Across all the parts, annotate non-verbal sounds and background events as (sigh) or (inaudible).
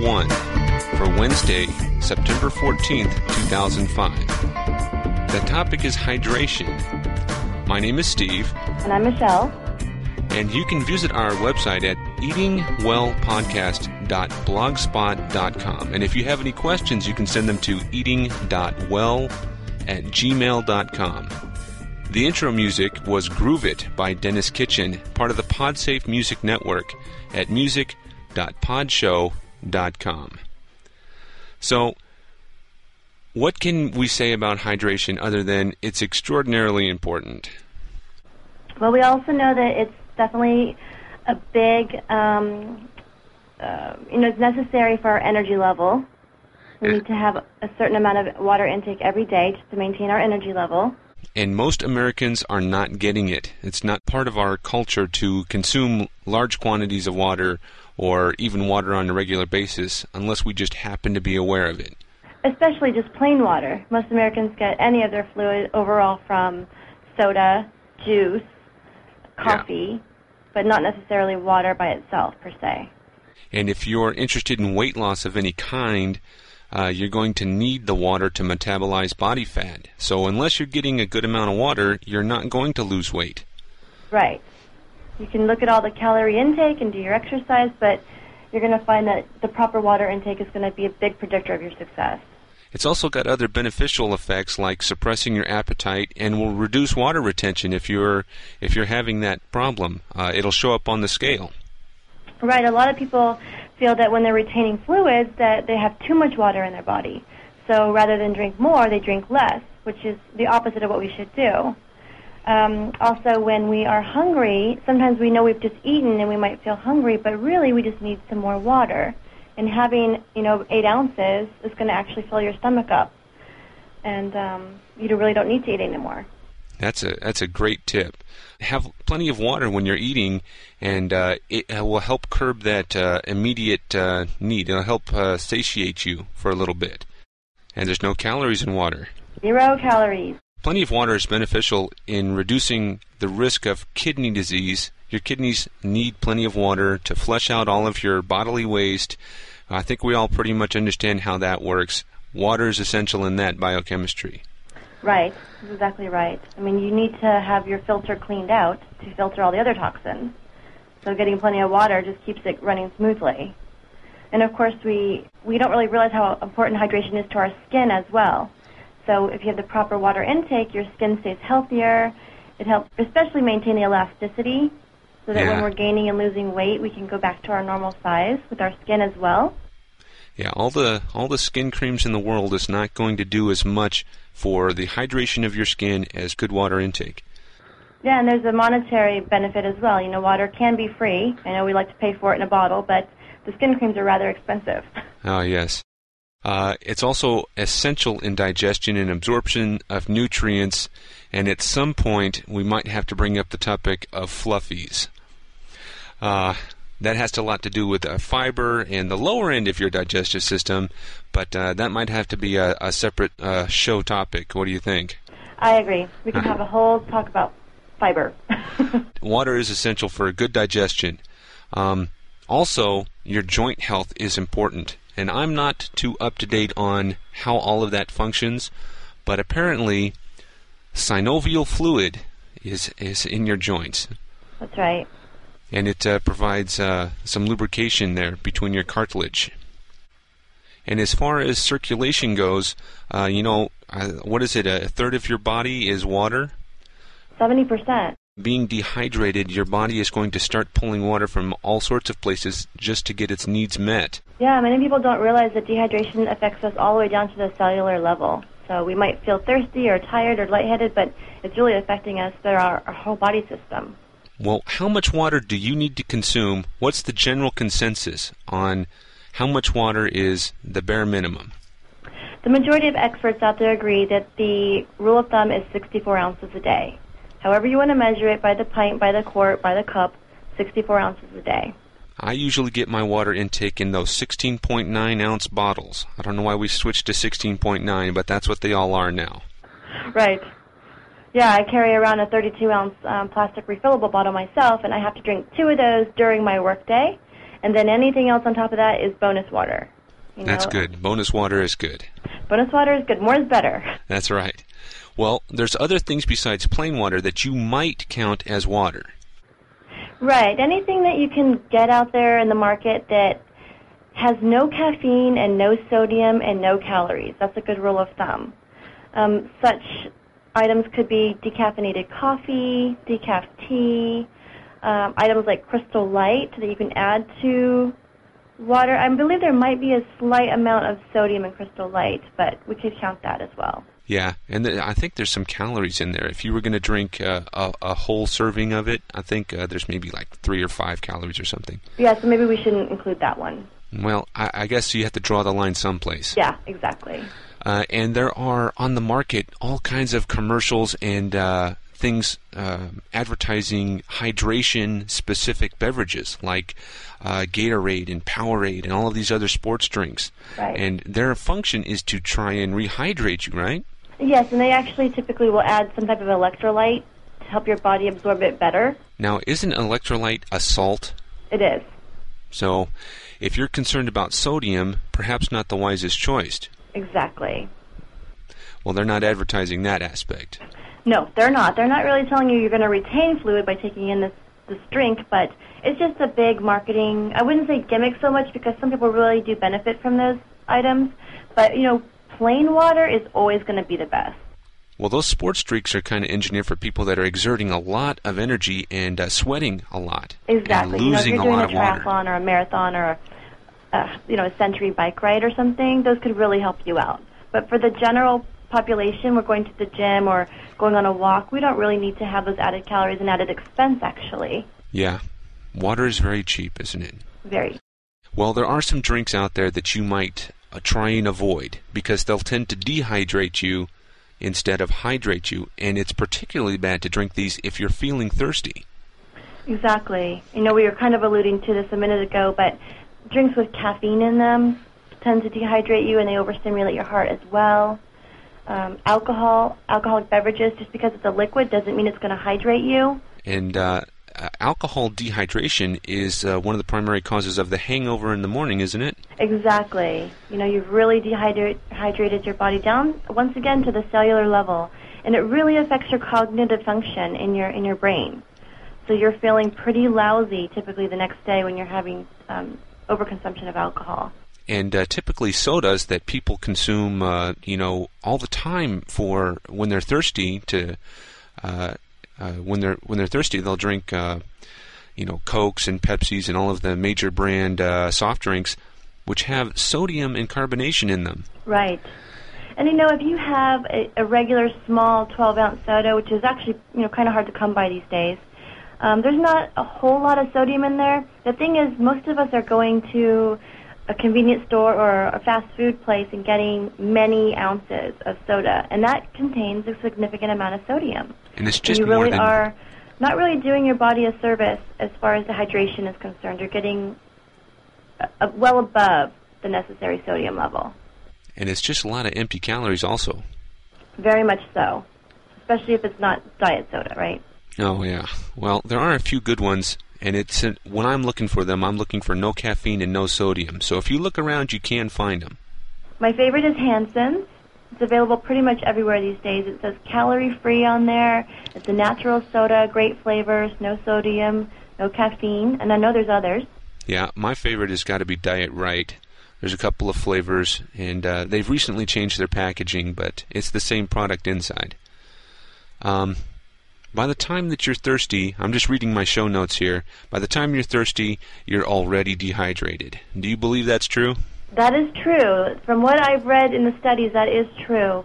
1 for Wednesday, September 14th, 2005. The topic is hydration. My name is Steve. And I'm Michelle. And you can visit our website at eatingwellpodcast.blogspot.com. And if you have any questions, you can send them to eating.well at gmail.com. The intro music was Groove It by Dennis Kitchen, part of the PodSafe Music Network at music.podshow.com. So, what can we say about hydration other than it's extraordinarily important? Well, we also know that it's definitely a big, um, uh, you know, it's necessary for our energy level. We need to have a certain amount of water intake every day just to maintain our energy level. And most Americans are not getting it. It's not part of our culture to consume large quantities of water or even water on a regular basis unless we just happen to be aware of it. Especially just plain water. Most Americans get any of their fluid overall from soda, juice, coffee, yeah. but not necessarily water by itself per se. And if you're interested in weight loss of any kind, uh, you're going to need the water to metabolize body fat. So unless you're getting a good amount of water, you're not going to lose weight. Right. You can look at all the calorie intake and do your exercise, but you're going to find that the proper water intake is going to be a big predictor of your success. It's also got other beneficial effects like suppressing your appetite and will reduce water retention if you're if you're having that problem. Uh, it'll show up on the scale. Right. A lot of people feel that when they're retaining fluids that they have too much water in their body. So rather than drink more, they drink less, which is the opposite of what we should do. Um, also, when we are hungry, sometimes we know we've just eaten and we might feel hungry, but really we just need some more water. And having, you know, eight ounces is going to actually fill your stomach up. And um, you really don't need to eat anymore. That's a that's a great tip. Have plenty of water when you're eating, and uh, it will help curb that uh, immediate uh, need. It'll help uh, satiate you for a little bit. And there's no calories in water. Zero calories. Plenty of water is beneficial in reducing the risk of kidney disease. Your kidneys need plenty of water to flush out all of your bodily waste. I think we all pretty much understand how that works. Water is essential in that biochemistry. Right, exactly right. I mean, you need to have your filter cleaned out to filter all the other toxins. So getting plenty of water just keeps it running smoothly. And of course, we we don't really realize how important hydration is to our skin as well. So if you have the proper water intake, your skin stays healthier. It helps, especially maintain the elasticity, so that yeah. when we're gaining and losing weight, we can go back to our normal size with our skin as well. Yeah, all the all the skin creams in the world is not going to do as much for the hydration of your skin as good water intake. Yeah, and there's a monetary benefit as well. You know, water can be free. I know we like to pay for it in a bottle, but the skin creams are rather expensive. Oh, (laughs) yes. Uh, it's also essential in digestion and absorption of nutrients, and at some point we might have to bring up the topic of fluffies. Uh, that has a lot to do with uh, fiber and the lower end of your digestive system, but uh, that might have to be a, a separate uh, show topic. What do you think? I agree. We can have a whole talk about fiber. (laughs) Water is essential for a good digestion. Um, also, your joint health is important, and I'm not too up to date on how all of that functions, but apparently, synovial fluid is is in your joints. That's right and it uh, provides uh, some lubrication there between your cartilage. And as far as circulation goes, uh, you know, uh, what is it? A third of your body is water? 70%. Being dehydrated, your body is going to start pulling water from all sorts of places just to get its needs met. Yeah, many people don't realize that dehydration affects us all the way down to the cellular level. So we might feel thirsty or tired or lightheaded, but it's really affecting us through our, our whole body system. Well, how much water do you need to consume? What's the general consensus on how much water is the bare minimum? The majority of experts out there agree that the rule of thumb is 64 ounces a day. However, you want to measure it by the pint, by the quart, by the cup, 64 ounces a day. I usually get my water intake in those 16.9 ounce bottles. I don't know why we switched to 16.9, but that's what they all are now. Right. Yeah, I carry around a 32 ounce um, plastic refillable bottle myself, and I have to drink two of those during my workday. And then anything else on top of that is bonus water. You That's good. Bonus water is good. Bonus water is good. More is better. That's right. Well, there's other things besides plain water that you might count as water. Right. Anything that you can get out there in the market that has no caffeine and no sodium and no calories. That's a good rule of thumb. Um, such items could be decaffeinated coffee, decaf tea, um, items like Crystal Light that you can add to water. I believe there might be a slight amount of sodium in Crystal Light, but we could count that as well. Yeah, and th- I think there's some calories in there. If you were going to drink uh, a, a, whole serving of it, I think uh, there's maybe like three or five calories or something. Yeah, so maybe we shouldn't include that one. Well, I, I guess you have to draw the line someplace. Yeah, exactly. Uh, and there are on the market all kinds of commercials and uh, things uh, advertising hydration specific beverages like uh, Gatorade and Powerade and all of these other sports drinks. Right. And their function is to try and rehydrate you, right? Yes, and they actually typically will add some type of electrolyte to help your body absorb it better. Now, isn't electrolyte a salt? It is. So, if you're concerned about sodium, perhaps not the wisest choice. Exactly. Well, they're not advertising that aspect. No, they're not. They're not really telling you you're going to retain fluid by taking in this this drink, but it's just a big marketing. I wouldn't say gimmick so much because some people really do benefit from those items, but you know, plain water is always going to be the best. Well, those sports drinks are kind of engineered for people that are exerting a lot of energy and uh, sweating a lot. Exactly. And losing you know, if you're a doing a triathlon or a marathon or a, uh, you know a century bike ride or something, those could really help you out. But for the general population, we're going to the gym or going on a walk, we don't really need to have those added calories and added expense, actually. Yeah. Water is very cheap, isn't it? Very. Well, there are some drinks out there that you might try and avoid because they'll tend to dehydrate you instead of hydrate you, and it's particularly bad to drink these if you're feeling thirsty. Exactly. You know, we were kind of alluding to this a minute ago, but drinks with caffeine in them tend to dehydrate you and they overstimulate your heart as well um, alcohol, alcoholic beverages, just because it's a liquid doesn't mean it's going to hydrate you. And uh, alcohol dehydration is uh, one of the primary causes of the hangover in the morning, isn't it? Exactly. You know, you've really dehydrated your body down once again to the cellular level, and it really affects your cognitive function in your in your brain. So you're feeling pretty lousy typically the next day when you're having um, overconsumption of alcohol and uh, typically sodas that people consume, uh, you know, all the time for when they're thirsty. To uh, uh when they're when they're thirsty, they'll drink, uh, you know, Cokes and Pepsis and all of the major brand uh, soft drinks, which have sodium and carbonation in them. Right. And you know, if you have a, a regular small 12 ounce soda, which is actually you know kind of hard to come by these days, um, there's not a whole lot of sodium in there. The thing is, most of us are going to a convenience store or a fast food place and getting many ounces of soda, and that contains a significant amount of sodium. And it's just you really than... are not really doing your body a service as far as the hydration is concerned. You're getting a, a well above the necessary sodium level. And it's just a lot of empty calories, also. Very much so, especially if it's not diet soda, right? Oh yeah. Well, there are a few good ones and it's uh, when I'm looking for them, I'm looking for no caffeine and no sodium. So if you look around, you can find them. My favorite is Hansen's. It's available pretty much everywhere these days. It says calorie free on there. It's a natural soda, great flavors, no sodium, no caffeine, and I know there's others. Yeah, my favorite has got to be Diet Right. There's a couple of flavors, and uh, they've recently changed their packaging, but it's the same product inside. Um, by the time that you're thirsty, I'm just reading my show notes here. By the time you're thirsty, you're already dehydrated. Do you believe that's true? That is true. From what I've read in the studies, that is true.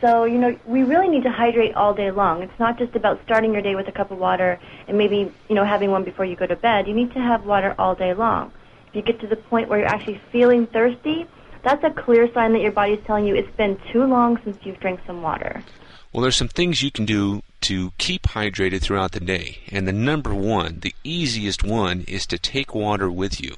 So, you know, we really need to hydrate all day long. It's not just about starting your day with a cup of water and maybe, you know, having one before you go to bed. You need to have water all day long. If you get to the point where you're actually feeling thirsty, that's a clear sign that your body's telling you it's been too long since you've drank some water. Well, there's some things you can do to keep hydrated throughout the day. And the number one, the easiest one, is to take water with you.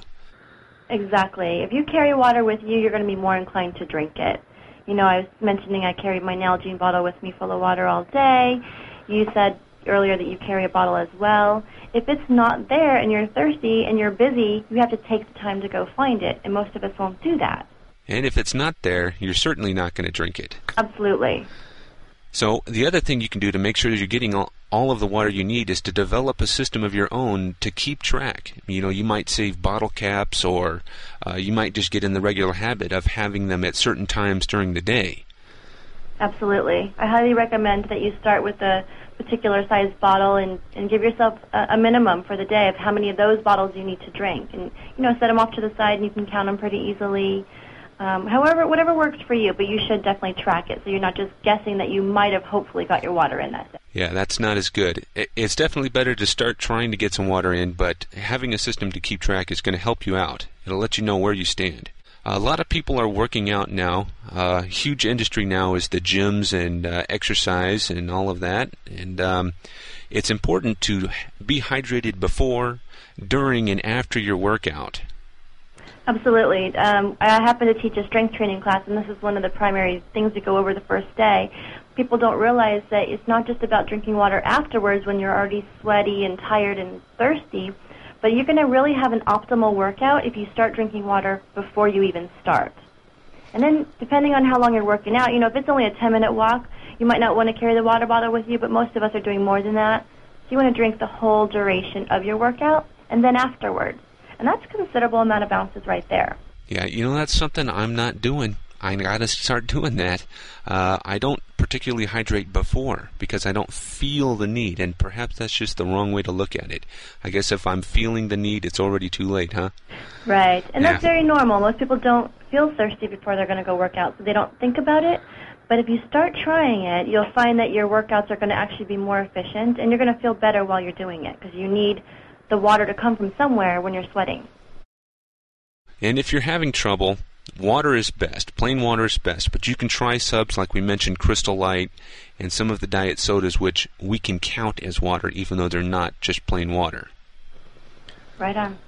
Exactly. If you carry water with you, you're going to be more inclined to drink it. You know, I was mentioning I carried my Nalgene bottle with me full of water all day. You said earlier that you carry a bottle as well. If it's not there and you're thirsty and you're busy, you have to take the time to go find it, and most of us won't do that. And if it's not there, you're certainly not going to drink it. Absolutely. So, the other thing you can do to make sure that you're getting all, all of the water you need is to develop a system of your own to keep track. You know, you might save bottle caps or uh, you might just get in the regular habit of having them at certain times during the day. Absolutely. I highly recommend that you start with a particular size bottle and, and give yourself a, a minimum for the day of how many of those bottles you need to drink. And, you know, set them off to the side and you can count them pretty easily. Um, however, whatever works for you, but you should definitely track it so you're not just guessing that you might have hopefully got your water in that day. Yeah, that's not as good. It's definitely better to start trying to get some water in, but having a system to keep track is going to help you out. It'll let you know where you stand. A lot of people are working out now. Uh, huge industry now is the gyms and uh, exercise and all of that. And um, it's important to be hydrated before, during, and after your workout. Absolutely. Um, I happen to teach a strength training class, and this is one of the primary things we go over the first day. People don't realize that it's not just about drinking water afterwards when you're already sweaty and tired and thirsty, but you're going to really have an optimal workout if you start drinking water before you even start. And then, depending on how long you're working out, you know, if it's only a 10 minute walk, you might not want to carry the water bottle with you, but most of us are doing more than that. So you want to drink the whole duration of your workout and then afterwards. And that's a considerable amount of ounces right there. Yeah, you know, that's something I'm not doing. I got to start (laughs) doing that. Uh, I don't particularly hydrate before because I don't feel the need, and perhaps that's just the wrong way to look at it. I guess if I'm feeling the need, it's already too late, huh? Right, and yeah. that's very normal. Most people don't feel thirsty before they're going to go work out, so they don't think about it. But if you start trying it, you'll find that your workouts are going to actually be more efficient, and you're going to feel better while you're doing it because you need the water to come from somewhere when you're sweating. And if you're having trouble, water is best. Plain water is best, but you can try subs like we mentioned, Crystal Light, and some of the diet sodas, which we can count as water, even though they're not just plain water. Right on.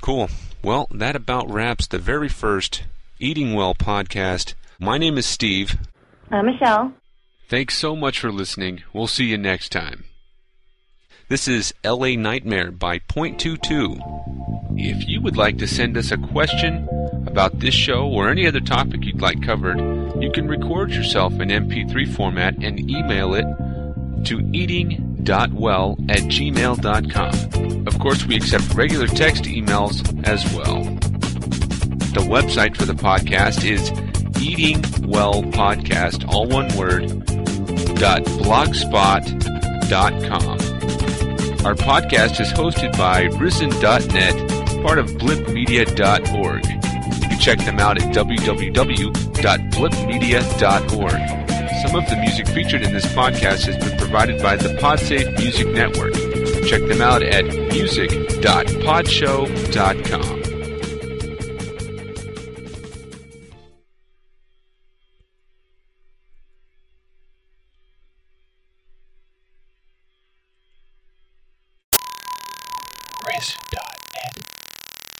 Cool. Well, that about wraps the very first Eating Well podcast. My name is Steve. I'm Michelle. Thanks so much for listening. We'll see you next time. This is LA Nightmare by Point Two Two. If you would like to send us a question about this show or any other topic you'd like covered, you can record yourself in MP3 format and email it to eating.well at gmail.com. Of course, we accept regular text emails as well. The website for the podcast is Eating Well Podcast, all one word, dot blogspot.com. Our podcast is hosted by Risen.net, part of blimpmedia.org. You can check them out at www.blimpmedia.org. Some of the music featured in this podcast has been provided by the Podsafe Music Network. Check them out at music.podshow.com.